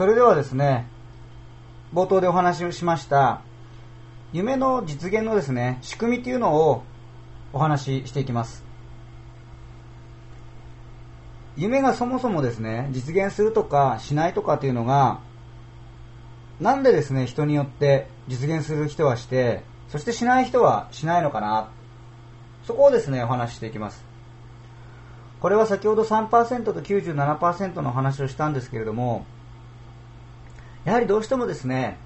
それではですね、冒頭でお話をしました、夢の実現のですね、仕組みというのをお話ししていきます。夢がそもそもですね、実現するとかしないとかっていうのが、なんでですね、人によって実現する人はして、そしてしない人はしないのかな。そこをですね、お話ししていきます。これは先ほど3%と97%の話をしたんですけれども、やはりどうしてもですね、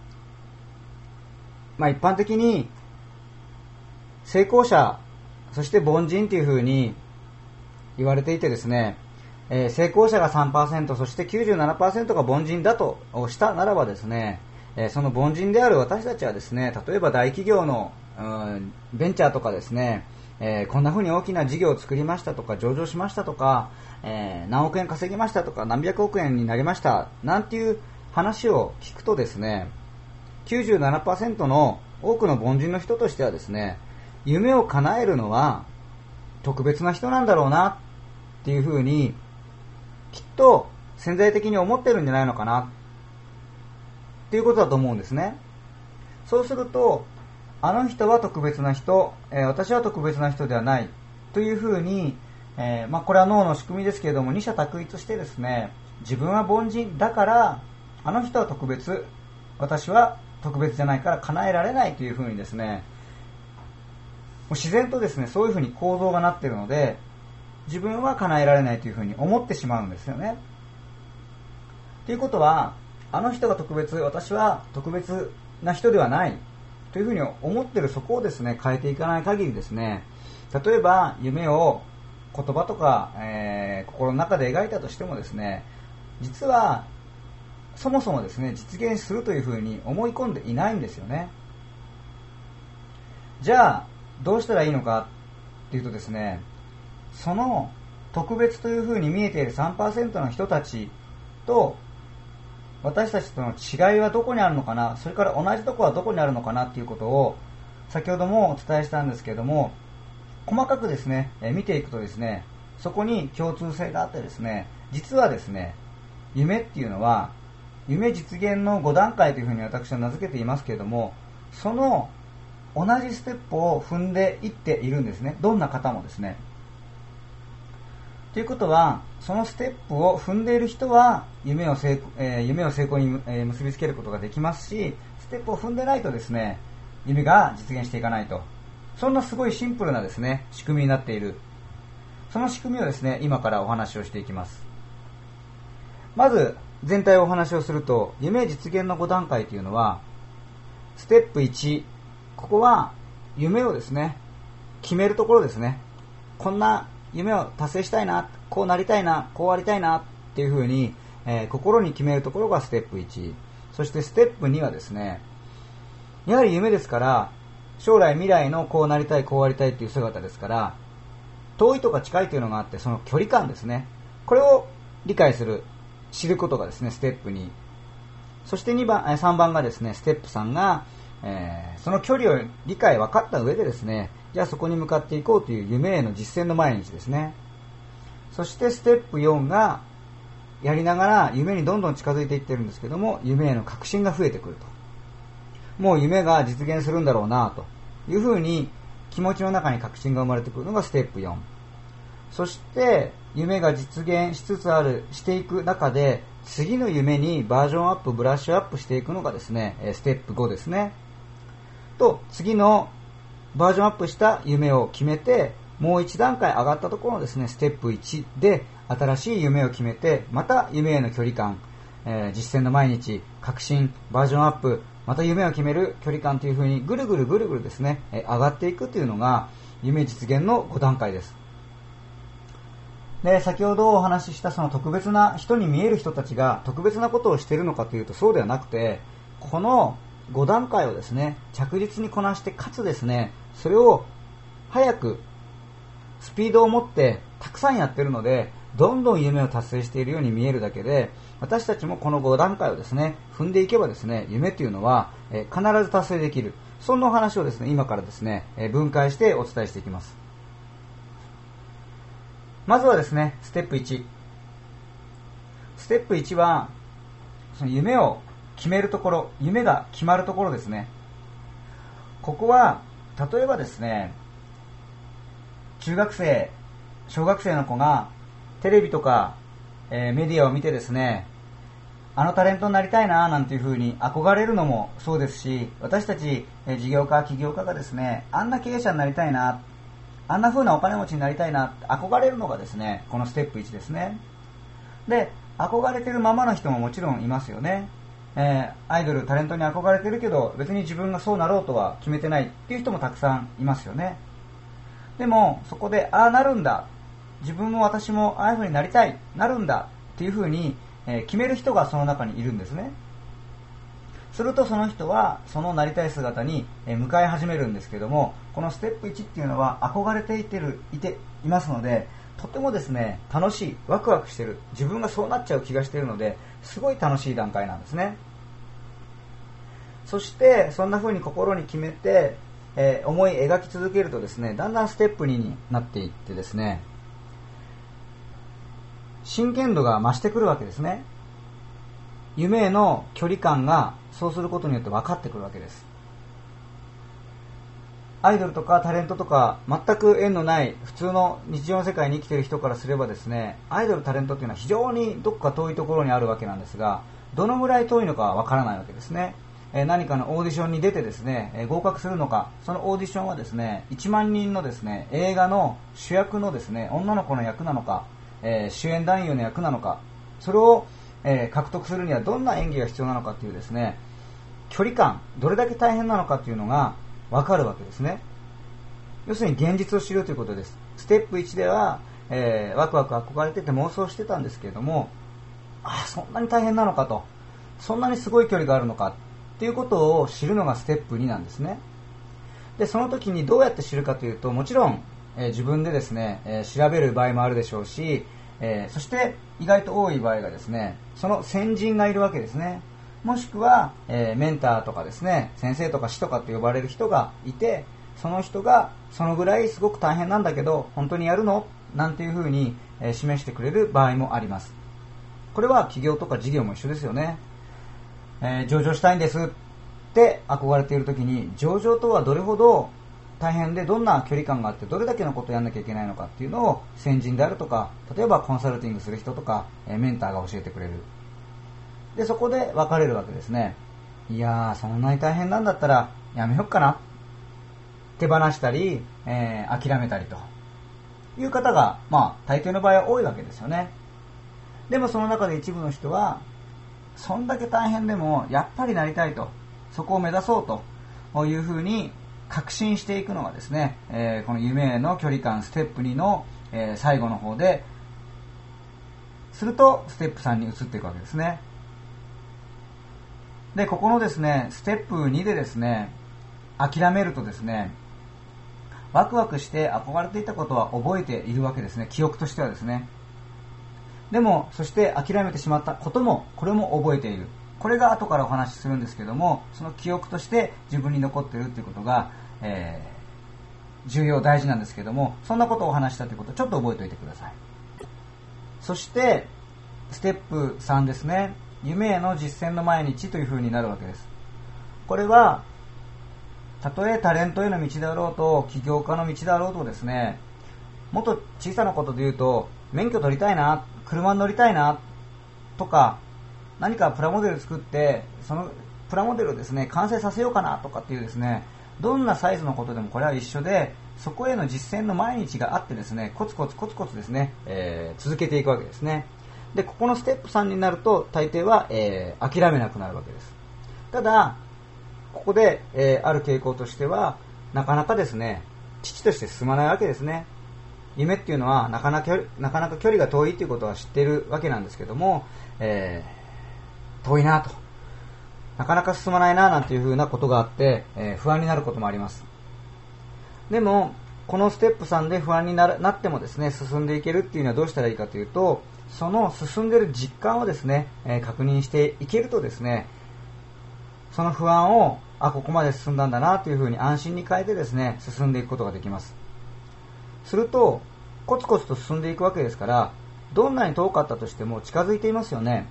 まあ一般的に成功者、そして凡人というふうに言われていてですね、えー、成功者が3%、そして97%が凡人だとしたならばですね、えー、その凡人である私たちはですね、例えば大企業の、うん、ベンチャーとかですね、えー、こんな風に大きな事業を作りましたとか、上場しましたとか、え何億円稼ぎましたとか、何百億円になりました、なんていう話を聞くとですね、97%の多くの凡人の人としてはですね、夢を叶えるのは特別な人なんだろうなっていう風にきっと潜在的に思ってるんじゃないのかなっていうことだと思うんですね。そうすると、あの人は特別な人、えー、私は特別な人ではないというふうに、えー、まあ、これは脳の仕組みですけれども、二者択一してですね、自分は凡人だから、あの人は特別、私は特別じゃないから叶えられないというふうにですね、もう自然とですね、そういうふうに構造がなっているので、自分は叶えられないというふうに思ってしまうんですよね。ということは、あの人が特別、私は特別な人ではないというふうに思っているそこをですね、変えていかない限りですね、例えば夢を言葉とか、えー、心の中で描いたとしてもですね、実はそもそもですね、実現するというふうに思い込んでいないんですよね。じゃあ、どうしたらいいのかっていうとですね、その特別というふうに見えている3%の人たちと私たちとの違いはどこにあるのかな、それから同じとこはどこにあるのかなっていうことを先ほどもお伝えしたんですけれども、細かくですね、え見ていくとですね、そこに共通性があってですね、実はですね、夢っていうのは、夢実現の5段階というふうに私は名付けていますけれども、その同じステップを踏んでいっているんですね。どんな方もですね。ということは、そのステップを踏んでいる人は夢を成,、えー、夢を成功に、えー、結びつけることができますし、ステップを踏んでないとですね、夢が実現していかないと。そんなすごいシンプルなですね、仕組みになっている。その仕組みをですね、今からお話をしていきます。まず、全体をお話をすると、夢実現の5段階というのは、ステップ1、ここは夢をですね、決めるところですね。こんな夢を達成したいな、こうなりたいな、こうありたいなっていうふうに、えー、心に決めるところがステップ1。そしてステップ2はですね、やはり夢ですから、将来未来のこうなりたい、こうありたいっていう姿ですから、遠いとか近いというのがあって、その距離感ですね。これを理解する、知ることがですね、ステップ2。そして2番、3番がですね、ステップ3が、えー、その距離を理解分かった上でですね、じゃあそこに向かっていこうという夢への実践の毎日ですね。そしてステップ4が、やりながら夢にどんどん近づいていってるんですけども、夢への確信が増えてくると。もう夢が実現するんだろうなというふうに気持ちの中に確信が生まれてくるのがステップ4。そして夢が実現しつつある、していく中で、次の夢にバージョンアップ、ブラッシュアップしていくのがですね、ステップ5ですね。と、次のバージョンアップした夢を決めて、もう一段階上がったところのですね、ステップ1で新しい夢を決めて、また夢への距離感、えー、実践の毎日、革新、バージョンアップ、また夢を決める距離感という風にぐるぐるぐるぐるですね、え、上がっていくというのが夢実現の5段階です。で、先ほどお話ししたその特別な人に見える人たちが特別なことをしているのかというとそうではなくて、この5段階をですね、着実にこなして、かつですね、それを早く、スピードを持ってたくさんやってるので、どんどん夢を達成しているように見えるだけで、私たちもこの5段階をですね、踏んでいけばですね、夢というのは、え必ず達成できる。そんなお話をですね、今からですね、え分解してお伝えしていきます。まずはですね、ステップ1。ステップ1は、その夢を決めるところ、夢が決まるところですね。ここは、例えばですね、中学生、小学生の子がテレビとか、えー、メディアを見てですね、あのタレントになりたいななんていう風に憧れるのもそうですし、私たち、えー、事業家、起業家がですね、あんな経営者になりたいな、あんな風なお金持ちになりたいなって、憧れるのがですね、このステップ1ですね。で、憧れてるままの人ももちろんいますよね。えー、アイドル、タレントに憧れてるけど、別に自分がそうなろうとは決めてないっていう人もたくさんいますよね。でも、そこで、ああなるんだ。自分も私もああいう風になりたい、なるんだっていう風に、えー、決める人がその中にいるんですね。するとその人はそのなりたい姿に向かい始めるんですけどもこのステップ1っていうのは憧れていてるいていますのでとてもですね楽しいワクワクしてる自分がそうなっちゃう気がしているのですごい楽しい段階なんですね。そしてそんな風に心に決めて、えー、思い描き続けるとですねだんだんステップ2になっていってですね真剣度が増してくるわけですね。夢への距離感がそうすることによって分かってくるわけです。アイドルとかタレントとか全く縁のない普通の日常の世界に生きている人からすればですねアイドルタレントっていうのは非常にどこか遠いところにあるわけなんですがどのぐらい遠いのかわからないわけですね。何かのオーディションに出てですね、合格するのか、そのオーディションはですね、1万人のですね、映画の主役のですね、女の子の役なのか、え、主演男優の役なのか、それを、えー、獲得するにはどんな演技が必要なのかっていうですね、距離感、どれだけ大変なのかっていうのがわかるわけですね。要するに現実を知るということです。ステップ1では、えー、ワクワク憧れてて妄想してたんですけれども、ああ、そんなに大変なのかと、そんなにすごい距離があるのかっていうことを知るのがステップ2なんですね。で、その時にどうやって知るかというと、もちろん、えー、自分でですね、えー、調べる場合もあるでしょうし、えー、そして意外と多い場合がですね、その先人がいるわけですね。もしくは、えメンターとかですね、先生とか師とかと呼ばれる人がいて、その人がそのぐらいすごく大変なんだけど、本当にやるの？なんていうふうに、え示してくれる場合もあります。これは企業とか事業も一緒ですよね。え上場したいんですって憧れている時に、上場とはどれほど大変でどんな距離感があってどれだけのことをやらなきゃいけないのかっていうのを先人であるとか例えばコンサルティングする人とかメンターが教えてくれる。でそこで分かれるわけですね。いやーそんなに大変なんだったらやめよっかな。手放したり、えー、諦めたりと。いう方が、まあ、大抵の場合は多いわけですよね。でもその中で一部の人はそんだけ大変でもやっぱりなりたいと。そこを目指そうと。いうふうに確信していくのがですね、えー、この夢への距離感ステップ2の、えー、最後の方でするとステップ3に移っていくわけですね。でここのですねステップ2でですね諦めるとですねワクワクして憧れていたことは覚えているわけですね。記憶としてはですね。でもそして諦めてしまったこともこれも覚えている。これが後からお話しするんですけどもその記憶として自分に残っているということが、えー、重要大事なんですけどもそんなことをお話したということをちょっと覚えておいてください。そしてステップ3ですね。夢への実践の毎日という風になるわけです。これはたとえタレントへの道であろうと起業家の道であろうとですねもっと小さなことで言うと免許取りたいな車に乗りたいなとか何かプラモデル作ってそのプラモデルをですね完成させようかなとかっていうですねどんなサイズのことでもこれは一緒でそこへの実践の毎日があってですねコツコツコツコツですね、えー、続けていくわけですね。でここのステップ3になると大抵は、えー、諦めなくなるわけです。ただここで、えー、ある傾向としてはなかなかですね父として進まないわけですね。夢っていうのはなかなかなかなか距離が遠いということは知ってるわけなんですけども、えー遠いなと、なかなか進まないななんていう風なことがあって、えー、不安になることもあります。でも、このステップ3で不安になるなってもですね、進んでいけるっていうのはどうしたらいいかというと、その進んでる実感をですね、えー、確認していけるとですね、その不安を、あ、ここまで進んだんだなというふうに安心に変えてですね、進んでいくことができます。すると、コツコツと進んでいくわけですから、どんなに遠かったとしても近づいていますよね。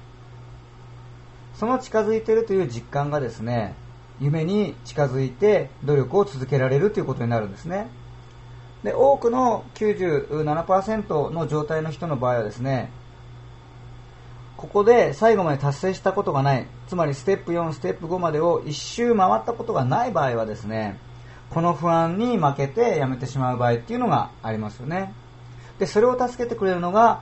その近づいているという実感がですね、夢に近づいて努力を続けられるということになるんですね。で、多くの97%の状態の人の場合はですね、ここで最後まで達成したことがない、つまりステップ4、ステップ5までを一周回ったことがない場合はですね、この不安に負けてやめてしまう場合っていうのがありますよね。で、それを助けてくれるのが、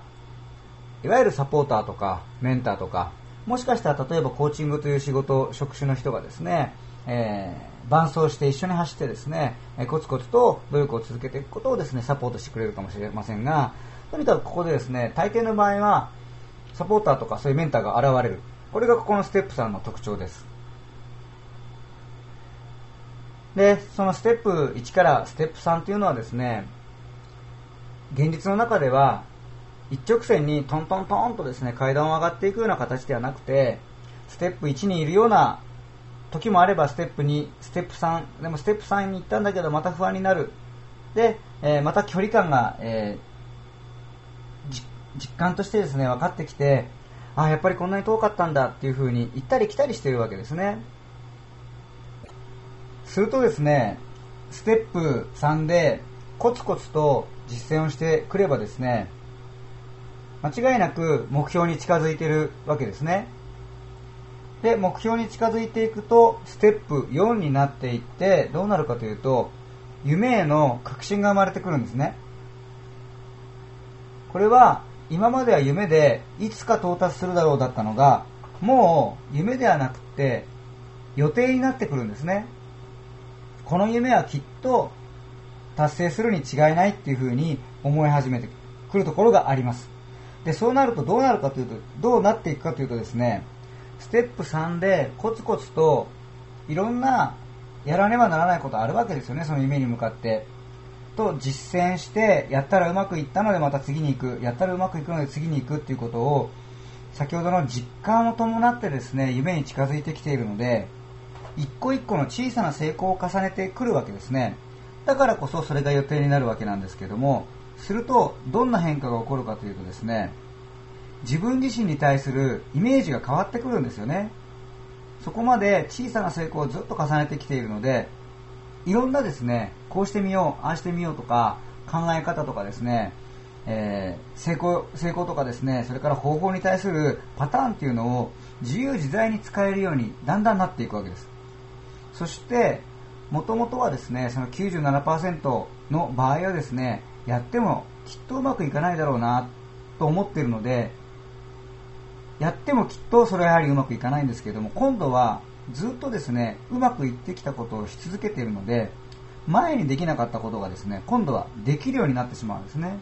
いわゆるサポーターとかメンターとか、もしかしたら例えばコーチングという仕事、職種の人がですね、えー、伴走して一緒に走ってですね、えコツコツと努力を続けていくことをですね、サポートしてくれるかもしれませんが、とにかくここでですね、大抵の場合は、サポーターとかそういうメンターが現れる。これがここのステップ3の特徴です。で、そのステップ1からステップ3というのはですね、現実の中では一直線にトントントンとですね、階段を上がっていくような形ではなくて、ステップ1にいるような時もあればステップ2、ステップ3、でもステップ3に行ったんだけどまた不安になる。で、えー、また距離感が、えー、実感としてですね、分かってきて、あやっぱりこんなに遠かったんだっていう風に行ったり来たりしているわけですね。するとですね、ステップ3でコツコツと実践をしてくればですね、間違いなく目標に近づいているわけですね。で、目標に近づいていくと、ステップ4になっていって、どうなるかというと、夢への確信が生まれてくるんですね。これは、今までは夢で、いつか到達するだろうだったのが、もう夢ではなくて、予定になってくるんですね。この夢はきっと達成するに違いないっていうふうに思い始めてくるところがあります。で、そうなるとどうなるかというと、どうなっていくかというとですね、ステップ3でコツコツといろんなやらねばならないことあるわけですよね、その夢に向かって。と実践して、やったらうまくいったのでまた次に行く、やったらうまくいくので次に行くっていうことを、先ほどの実感を伴ってですね、夢に近づいてきているので、一個一個の小さな成功を重ねてくるわけですね。だからこそそれが予定になるわけなんですけども、するとどんな変化が起こるかというとですね、自分自身に対するイメージが変わってくるんですよね。そこまで小さな成功をずっと重ねてきているので、いろんなですね、こうしてみよう、ああしてみようとか、考え方とかですね、えー、成功、成功とかですね、それから方法に対するパターンっていうのを自由自在に使えるようにだんだんなっていくわけです。そして、もともとはですね、その97%の場合はですね、やってもきっとうまくいかないだろうなと思ってるので、やってもきっとそれはやはりうまくいかないんですけれども、今度はずっとですね、うまくいってきたことをし続けているので、前にできなかったことがですね、今度はできるようになってしまうんですね。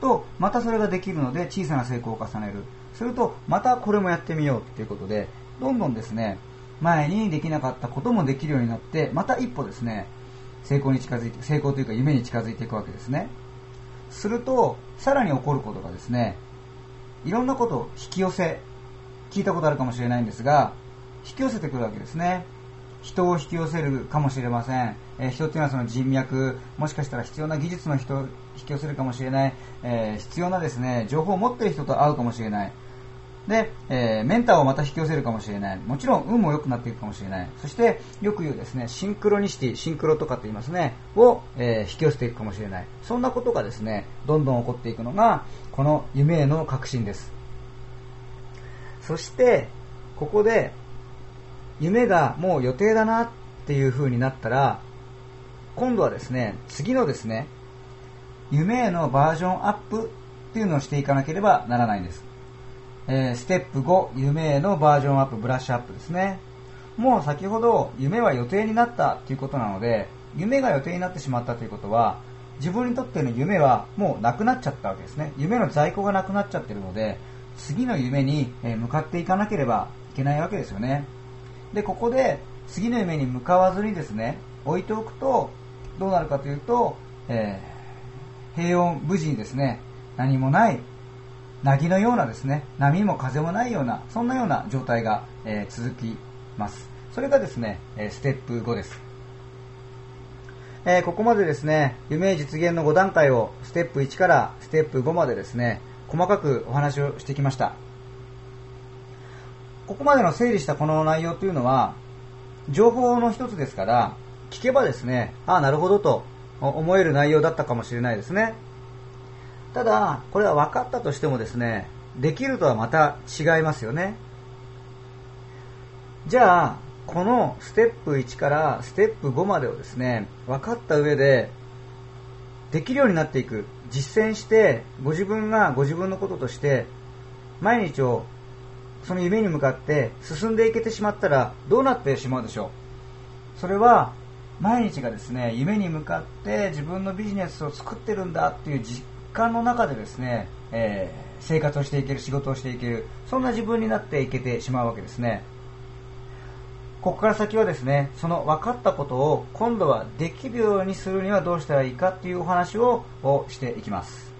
と、またそれができるので小さな成功を重ねる。すると、またこれもやってみようっていうことで、どんどんですね、前にできなかったこともできるようになって、また一歩ですね、成功に近づいて、成功というか夢に近づいていくわけですね。すると、さらに起こることがですね、いろんなことを引き寄せ、聞いたことあるかもしれないんですが、引き寄せてくるわけですね。人を引き寄せるかもしれません。えー、人っていうのはその人脈、もしかしたら必要な技術の人を引き寄せるかもしれない、えー、必要なですね、情報を持っている人と会うかもしれない。で、えー、メンターをまた引き寄せるかもしれない。もちろん運も良くなっていくかもしれない。そして、よく言うですね、シンクロニシティ、シンクロとかって言いますね、を、えー、引き寄せていくかもしれない。そんなことがですね、どんどん起こっていくのが、この夢への確信です。そして、ここで、夢がもう予定だなっていう風になったら、今度はですね、次のですね、夢へのバージョンアップっていうのをしていかなければならないんです。えー、ステップ5、夢へのバージョンアップ、ブラッシュアップですね。もう先ほど夢は予定になったということなので、夢が予定になってしまったということは、自分にとっての夢はもうなくなっちゃったわけですね。夢の在庫がなくなっちゃってるので、次の夢に向かっていかなければいけないわけですよね。で、ここで次の夢に向かわずにですね、置いておくと、どうなるかというと、えー、平穏無事にですね、何もない凪のようなですね、波も風もないような、そんなような状態が、えー、続きます。それがですね、ステップ5です。えー、ここまでですね、夢実現の5段階をステップ1からステップ5までですね、細かくお話をしてきました。ここまでの整理したこの内容というのは、情報の一つですから、聞けばですね、ああ、なるほどと思える内容だったかもしれないですね。ただ、これは分かったとしてもですね、できるとはまた違いますよね。じゃあ、このステップ1からステップ5までをですね、分かった上で、できるようになっていく、実践して、ご自分がご自分のこととして、毎日をその夢に向かって進んでいけてしまったらどうなってしまうでしょうそれは毎日がですね夢に向かって自分のビジネスを作ってるんだっていう実感の中でですね、えー、生活をしていける仕事をしていけるそんな自分になっていけてしまうわけですね。ここから先はですねその分かったことを今度はできるようにするにはどうしたらいいかっていうお話をしていきます。